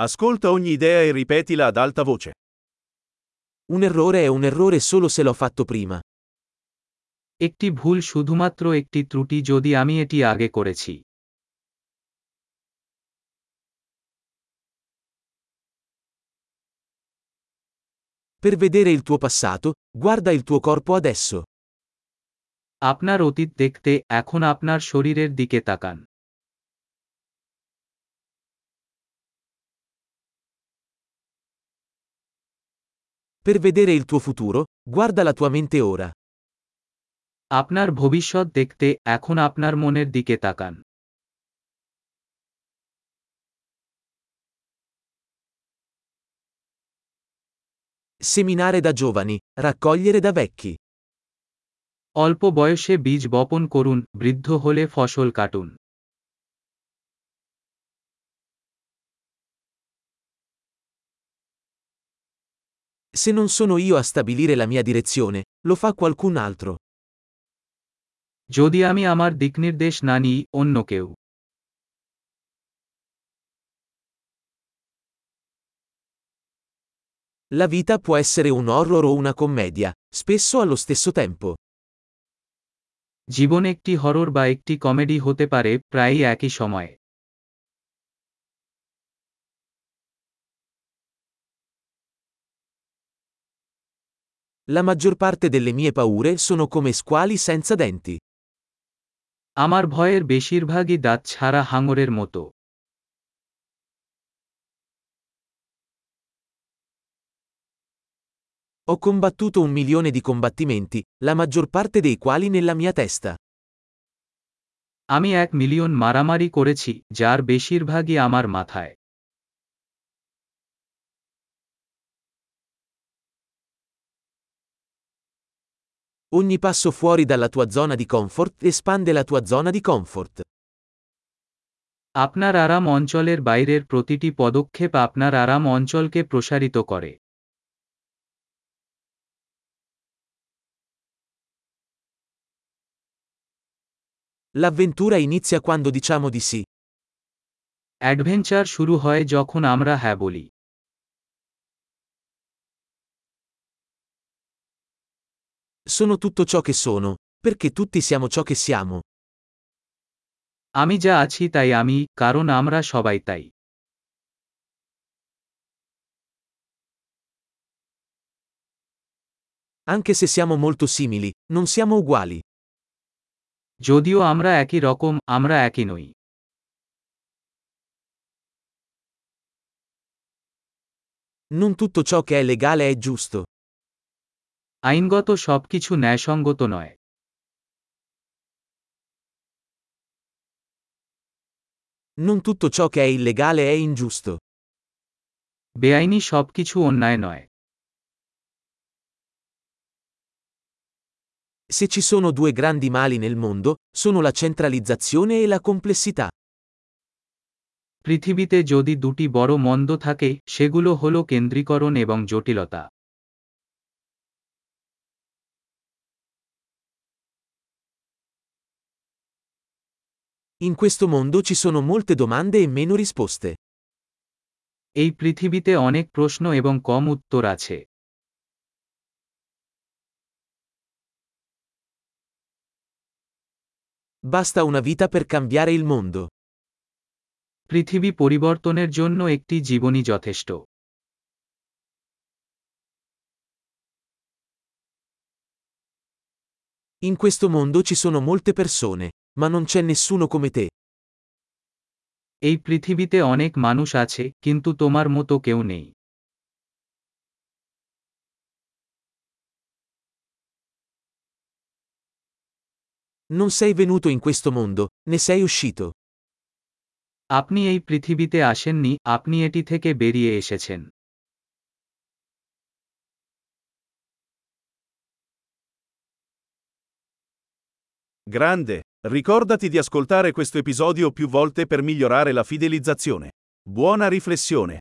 Ascolta ogni idea e ripetila ad alta voce. Un errore è un errore solo se l'ho fatto prima. একটি ভুল শুধুমাত্র একটি ত্রুটি যদি আমি এটি আগে করেছি Per vedere il tuo passato, guarda il tuo corpo adesso. আপনার অতীত দেখতে এখন আপনার শরীরের দিকে তাকান Per vedere il tuo futuro, guarda la tua mente ora. আপনার ভবিষ্যৎ দেখতে এখন আপনার মনের দিকে তাকান Seminare da giovani, raccogliere da vecchi. অল্প বয়সে বীজ বপন করুন বৃদ্ধ হলে ফসল কাটুন Se non sono io a stabilire la mia direzione, lo fa qualcun altro. যদি আমি আমার দিকনির্দেশ না নিই অন্য কেউ La vita può essere un horror o una commedia, spesso allo stesso tempo. জীবন একটি হরর বা একটি কমেডি হতে পারে প্রায়ই একই সময়ে La maggior parte delle mie paure sono come squali senza denti. আমার ভয়ের বেশিরভাগই দাঁত ছাড়া হাঙরের মতো Ho combattuto un milione di combattimenti, la maggior parte dei quali nella mia testa. আমি এক মিলিয়ন মারামারি করেছি যার বেশিরভাগই আমার মাথায় Ogni passo fuori dalla tua zona di comfort espande la tua zona di comfort. আপনার আরাম অঞ্চলের বাইরের প্রতিটি পদক্ষেপ আপনার আরাম অঞ্চলকে প্রসারিত করে L'avventura inizia quando diciamo di sì. Adventure শুরু হয় যখন আমরা হ্যাঁ বলি Sono tutto ciò che sono, perché tutti siamo ciò che siamo. আমি যা আছি তাই আমি কারণ আমরা সবাই তাই Anche se siamo molto simili, non siamo uguali. যদিও আমরা একই রকম আমরা একই নই Non tutto ciò che è legale è giusto. আইনগত সবকিছু ন্যায়সঙ্গত নয় Non tutto ciò che è illegale è ingiusto. বেআইনি সবকিছু অন্যায় নয় Se ci sono due grandi mali nel mondo, sono la centralizzazione e la complessità. পৃথিবীতে যদি দুটি বড় মন্দ থাকে সেগুলো হল কেন্দ্রীকরণ এবং জটিলতা In questo mondo ci sono molte domande e meno risposte. এই পৃথিবীতে অনেক প্রশ্ন এবং কম উত্তর আছে Basta una vita per cambiare il mondo. পৃথিবী পরিবর্তনের জন্য একটি জীবনী যথেষ্ট In questo mondo ci sono molte persone, ma non c'è nessuno come te. এই পৃথিবীতে অনেক মানুষ আছে কিন্তু তোমার মতো কেউ নেই Non sei venuto in questo mondo, ne sei uscito. আপনি এই পৃথিবীতে আসেননি আপনি এটি থেকে বেরিয়ে এসেছেন Grande, ricordati di ascoltare questo episodio più volte per migliorare la fidelizzazione. Buona riflessione.